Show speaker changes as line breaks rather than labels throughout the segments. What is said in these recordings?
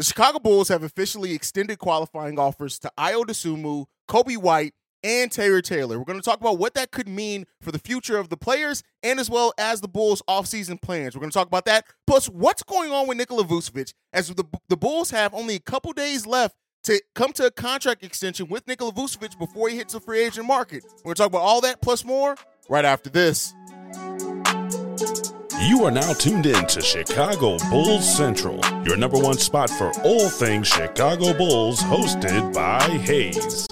The Chicago Bulls have officially extended qualifying offers to Ayo Dosunmu, Coby White, and Terry Taylor. We're going to talk about what that could mean for the future of the players and as well as the Bulls' offseason plans. We're going to talk about that. Plus, what's going on with Nikola Vucevic as the, the Bulls have only a couple days left to come to a contract extension with Nikola Vucevic before he hits the free agent market. We're going to talk about all that plus more right after this.
You are now tuned in to Chicago Bulls Central, your number one spot for all things Chicago Bulls, hosted by Haize.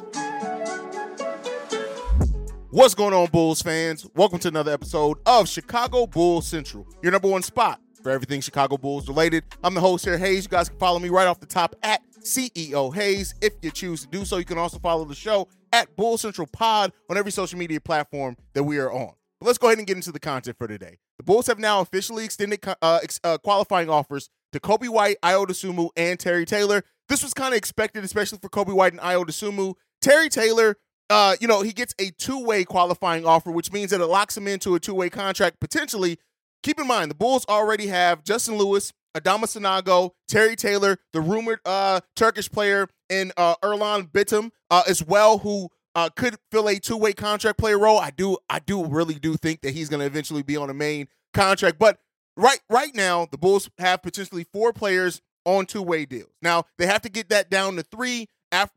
What's going on, Bulls fans? Welcome to another episode of Chicago Bulls Central, your number one spot for everything Chicago Bulls related. I'm the host here, Haize. You guys can follow me right off the top at CEO Haize if you choose to do so. You can also follow the show at Bull Central Pod on every social media platform that we are on. But let's go ahead and get into the content for today. The Bulls have now officially extended uh, uh, qualifying offers to Coby White, Ayo Dosunmu, and Terry Taylor. This was kind of expected, especially for Coby White and Ayo Dosunmu. Terry Taylor, uh, you know, he gets a two-way qualifying offer, which means that it locks him into a two-way contract potentially. Keep in mind, the Bulls already have Justin Lewis, Adama Sanogo, Terry Taylor, the rumored uh, Turkish player, and uh, Erlan Bitim uh, as well, who uh, could fill a two-way contract player role. I do, I do really do think that he's going to eventually be on a main contract. But right, right now, the Bulls have potentially four players on two-way deals. Now they have to get that down to three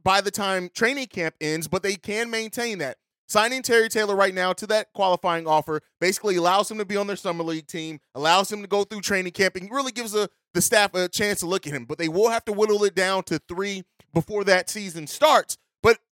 by the time training camp ends, but they can maintain that. Signing Terry Taylor right now to that qualifying offer basically allows him to be on their summer league team, allows him to go through training camp, and really gives a, the staff a chance to look at him. But they will have to whittle it down to three before that season starts.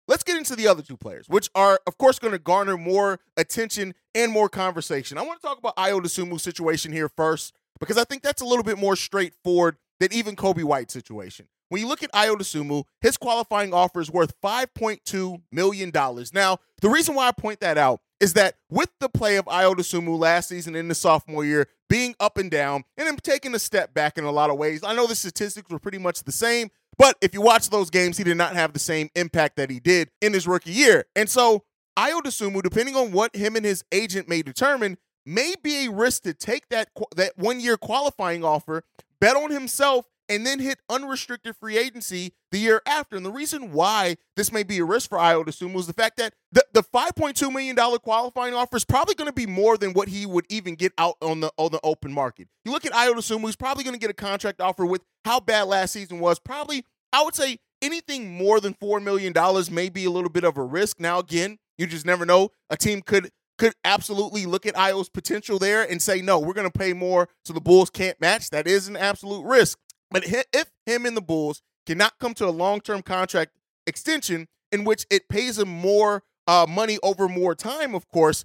Let's get into the other two players, which are, of course, going to garner more attention and more conversation. I want to talk about Ayo Dosunmu's situation here first, because I think that's a little bit more straightforward than even Coby White's situation. When you look at Ayo Dosunmu, his qualifying offer is worth $5.2 million. Now, the reason why I point that out is that with the play of Ayo Dosunmu last season in the sophomore year being up and down and him taking a step back in a lot of ways, I know the statistics were pretty much the same, but if you watch those games, he did not have the same impact that he did in his rookie year. And so Ayo Dosunmu, depending on what him and his agent may determine, may be a risk to take that, that one year qualifying offer, bet on himself, and then hit unrestricted free agency the year after. And the reason why this may be a risk for Ayo Dosunmu is the fact that the, the $5.2 million qualifying offer is probably going to be more than what he would even get out on the on the open market. You look at Ayo Dosunmu, he's probably going to get a contract offer with how bad last season was. Probably, I would say anything more than $4 million may be a little bit of a risk. Now, again, you just never know. A team could could absolutely look at Ayo's potential there and say, no, we're going to pay more so the Bulls can't match. That is an absolute risk. But if him and the Bulls cannot come to a long term contract extension in which it pays him more uh, money over more time, of course,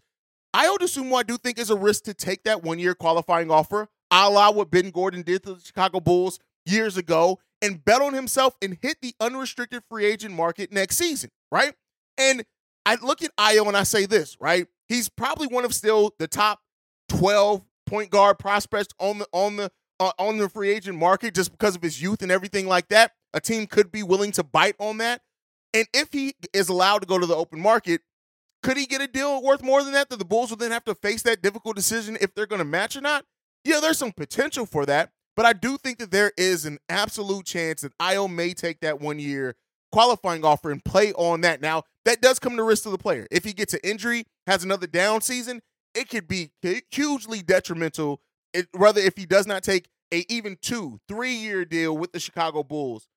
Ayo Dosunmu I do think is a risk to take that one year qualifying offer, a la what Ben Gordon did to the Chicago Bulls years ago, and bet on himself and hit the unrestricted free agent market next season, right? And I look at Ayo and I say this, right? He's probably one of still the top 12 point guard prospects on the on the on the free agent market just because of his youth and everything like that. A team could be willing to bite on that. And if he is allowed to go to the open market, could he get a deal worth more than that? That the Bulls will then have to face that difficult decision if they're going to match or not? Yeah, there's some potential for that. But I do think that there is an absolute chance that Ayo may take that one year qualifying offer and play on that. Now, that does come to risk to the player. If he gets an injury, has another down season, it could be hugely detrimental. It, rather, if he does not take a even two, three year deal with the Chicago Bulls.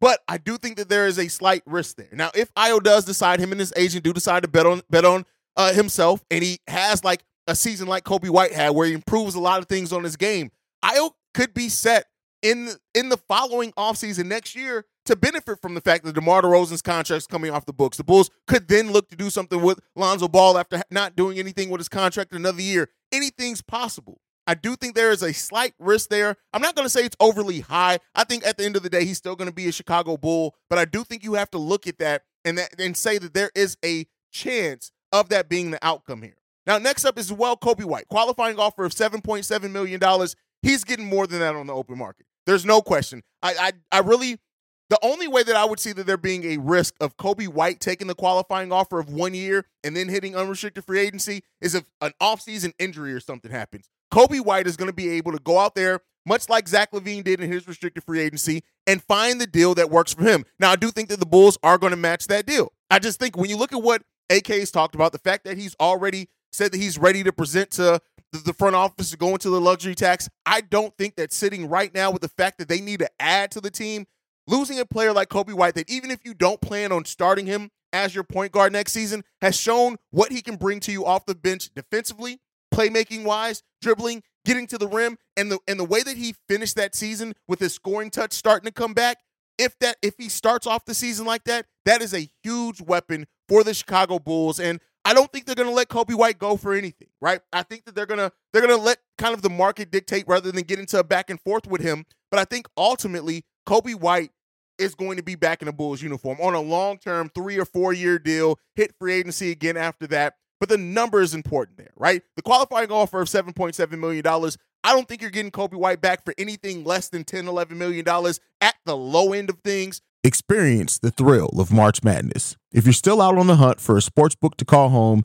But I do think that there is a slight risk there. Now, if Ayo does decide, him and his agent do decide to bet on bet on uh, himself, and he has like a season like Coby White had, where he improves a lot of things on his game, Ayo could be set in in the following offseason next year to benefit from the fact that DeMar DeRozan's contract's coming off the books. The Bulls could then look to do something with Lonzo Ball after not doing anything with his contract another year. Anything's possible. I do think there is a slight risk there. I'm not going to say it's overly high. I think at the end of the day, he's still going to be a Chicago Bull, but I do think you have to look at that and that and say that there is a chance of that being the outcome here. Now, next up is well Coby White, qualifying offer of $7.7 million. He's getting more than that on the open market. There's no question. I, I, I really, the only way that I would see that there being a risk of Coby White taking the qualifying offer of one year and then hitting unrestricted free agency is if an offseason injury or something happens. Coby White is going to be able to go out there, much like Zach LaVine did in his restricted free agency, and find the deal that works for him. Now, I do think that the Bulls are going to match that deal. I just think when you look at what AK has talked about, the fact that he's already said that he's ready to present to the front office to go into the luxury tax, I don't think that sitting right now with the fact that they need to add to the team, losing a player like Coby White, that even if you don't plan on starting him as your point guard next season, has shown what he can bring to you off the bench defensively, playmaking wise, dribbling, getting to the rim, and the and the way that he finished that season with his scoring touch starting to come back. If that if he starts off the season like that, that is a huge weapon for the Chicago Bulls. And I don't think they're going to let Coby White go for anything, right? I think that they're going to they're going to let kind of the market dictate rather than get into a back and forth with him. But I think ultimately Coby White is going to be back in a Bulls uniform on a long-term 3 or 4-year deal, hit free agency again after that. But the number is important there, right? The qualifying offer of $7.7 million. I don't think you're getting Coby White back for anything less than $10, $11 million at the low end of things.
Experience the thrill of March Madness. If you're still out on the hunt for a sports book to call home,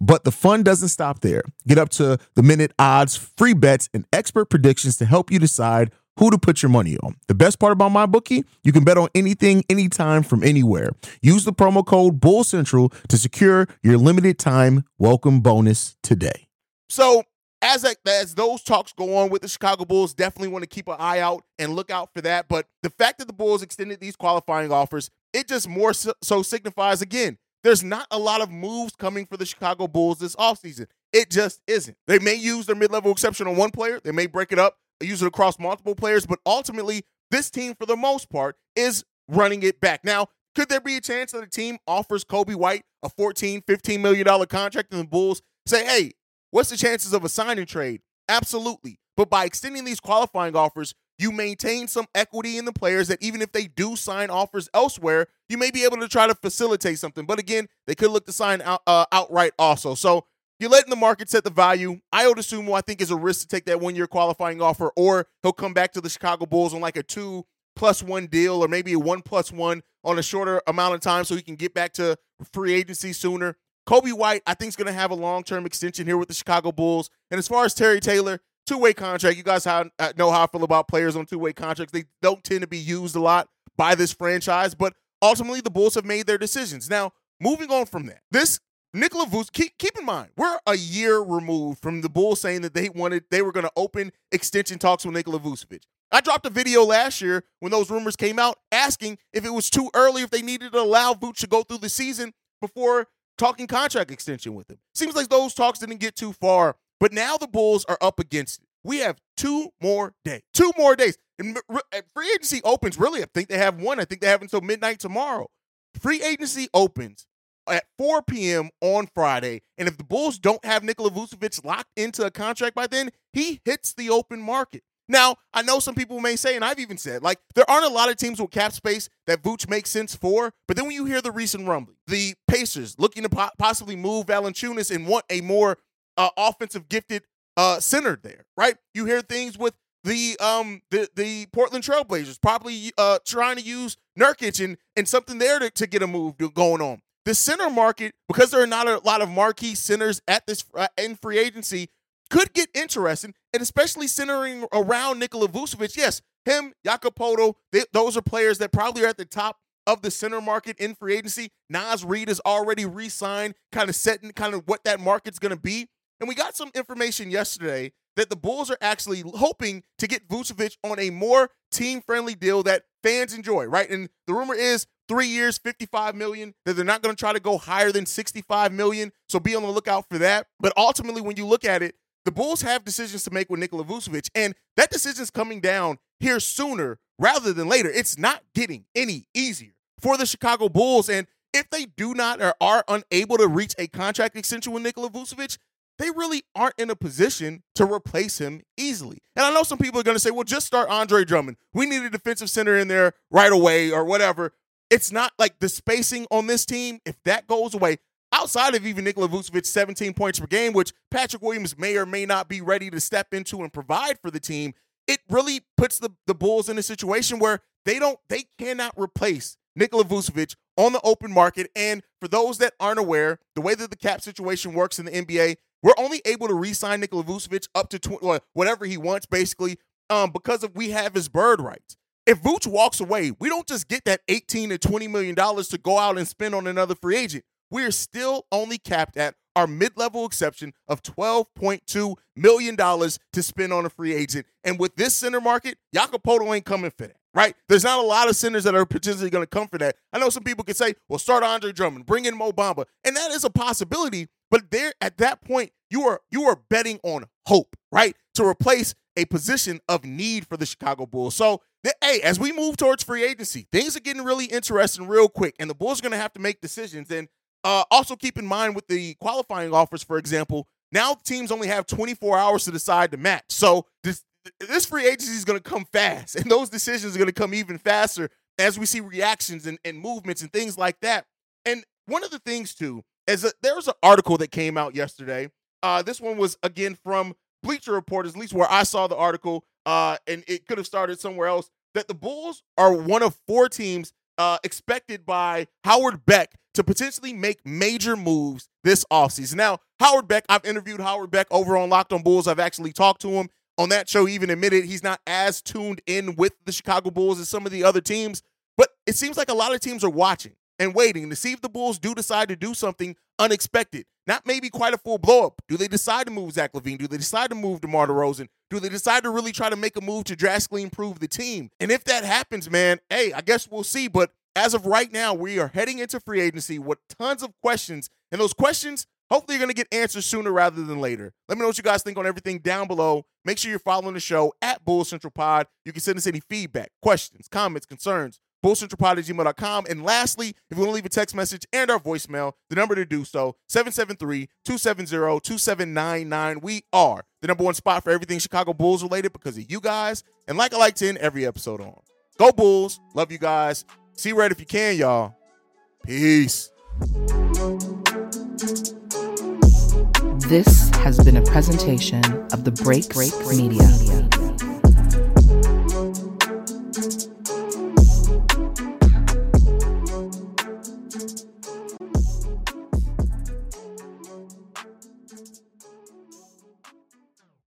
but the fun doesn't stop there. Get up to the minute odds, free bets, and expert predictions to help you decide who to put your money on. The best part about MyBookie, you can bet on anything, anytime, from anywhere. Use the promo code Bull Central to secure your limited time welcome bonus today.
So as as those talks go on with the Chicago Bulls, definitely want to keep an eye out and look out for that. But the fact that the Bulls extended these qualifying offers, it just more so, so signifies again, there's not a lot of moves coming for the Chicago Bulls this offseason. It just isn't. They may use their mid-level exception on one player, they may break it up, use it across multiple players, but ultimately, this team, for the most part, is running it back. Now, could there be a chance that a team offers Coby White a $14, $15 million contract and the Bulls say, hey, What's the chances of a signing trade? Absolutely. But by extending these qualifying offers, you maintain some equity in the players that even if they do sign offers elsewhere, you may be able to try to facilitate something. But again, they could look to sign out, uh, outright also. So you're letting the market set the value. Ayo Dosunmu, I think, is a risk to take that one year qualifying offer, or he'll come back to the Chicago Bulls on like a two plus one deal, or maybe a one plus one on a shorter amount of time so he can get back to free agency sooner. Coby White, I think, is going to have a long term extension here with the Chicago Bulls. And as far as Terry Taylor, two way contract. You guys know how I feel about players on two way contracts. They don't tend to be used a lot by this franchise, but ultimately the Bulls have made their decisions. Now, moving on from that, this Nikola Vucevic, keep, keep in mind, we're a year removed from the Bulls saying that they wanted, they were going to open extension talks with Nikola Vucevic. I dropped a video last year when those rumors came out asking if it was too early, if they needed to allow Vucevic to go through the season before talking contract extension with him. Seems like those talks didn't get too far, but now the Bulls are up against it. We have two more days. Two more days. And free agency opens, really, I think they have one. I think they have until midnight tomorrow. Free agency opens at 4 p.m. on Friday. And if the Bulls don't have Nikola Vucevic locked into a contract by then, he hits the open market. Now, I know some people may say, and I've even said, like, there aren't a lot of teams with cap space that Vooch makes sense for. But then when you hear the recent rumbling, the Pacers looking to po- possibly move Valanciunas and want a more uh, offensive gifted uh, center there, right? You hear things with the um the the Portland Trailblazers probably uh trying to use Nurkic and and something there to, to get a move going on. The center market, because there are not a lot of marquee centers at this uh, in free agency, could get interesting, and especially centering around Nikola Vucevic. Yes, him, they, those are players that probably are at the top of the center market in free agency. Naz Reid is already re-signed, kind of setting kind of what that market's going to be. And we got some information yesterday that the Bulls are actually hoping to get Vucevic on a more team-friendly deal that fans enjoy, right? And the rumor is three years, 55 million, that they're not going to try to go higher than 65 million. So be on the lookout for that. But ultimately, when you look at it, the Bulls have decisions to make with Nikola Vucevic, and that decision's coming down here sooner rather than later. It's not getting any easier for the Chicago Bulls. And if they do not or are unable to reach a contract extension with Nikola Vucevic, they really aren't in a position to replace him easily. And I know some people are going to say, well, just start Andre Drummond. We need a defensive center in there right away or whatever. It's not like the spacing on this team, if that goes away, outside of even Nikola Vucevic 17 points per game, which Patrick Williams may or may not be ready to step into and provide for the team, it really puts the, the Bulls in a situation where they don't, they cannot replace Nikola Vucevic on the open market. And for those that aren't aware, the way that the cap situation works in the NBA, we're only able to re-sign Nikola Vucevic up to 20, whatever he wants, basically, um, because of we have his bird rights. If Vooch walks away, we don't just get that 18 to 20 million dollars to go out and spend on another free agent. We are still only capped at our mid-level exception of $12.2 million to spend on a free agent. And with this center market, Jakob Poeltl ain't coming for that right? There's not a lot of centers that are potentially going to come for that. I know some people could say, well, start Andre Drummond, bring in Mo Bamba. And that is a possibility, but there at that point, you are you are betting on hope, right? To replace a position of need for the Chicago Bulls. So, hey, as we move towards free agency, things are getting really interesting real quick, and the Bulls are going to have to make decisions. And uh, also keep in mind with the qualifying offers, for example, now teams only have 24 hours to decide to match. So this this free agency is going to come fast, and those decisions are going to come even faster as we see reactions and, and movements and things like that. And one of the things too is that there was an article that came out yesterday. Uh, this one was again from Bleacher Report, at least where I saw the article, uh, and it could have started somewhere else. That the Bulls are one of four teams uh, expected by Howard Beck to potentially make major moves this offseason. Now, Howard Beck, I've interviewed Howard Beck over on Locked on Bulls. I've actually talked to him on that show even admitted he's not as tuned in with the Chicago Bulls as some of the other teams. But it seems like a lot of teams are watching and waiting to see if the Bulls do decide to do something unexpected. Not maybe quite a full blowup. Do they decide to move Zach LaVine? Do they decide to move DeMar DeRozan? Do they decide to really try to make a move to drastically improve the team? And if that happens, man, hey, I guess we'll see. But as of right now, we are heading into free agency with tons of questions. And those questions Hopefully, you're going to get answers sooner rather than later. Let me know what you guys think on everything down below. Make sure you're following the show at Bull Central Pod. You can send us any feedback, questions, comments, concerns, bullcentralpod at gmail.com. And lastly, if you want to leave a text message and our voicemail, the number to do so, 773-270-2799. We are the number one spot for everything Chicago Bulls related because of you guys. And like I like to end every episode on. Go Bulls. Love you guys. See red if you can, y'all. Peace.
This has been a presentation of the Break Break Media.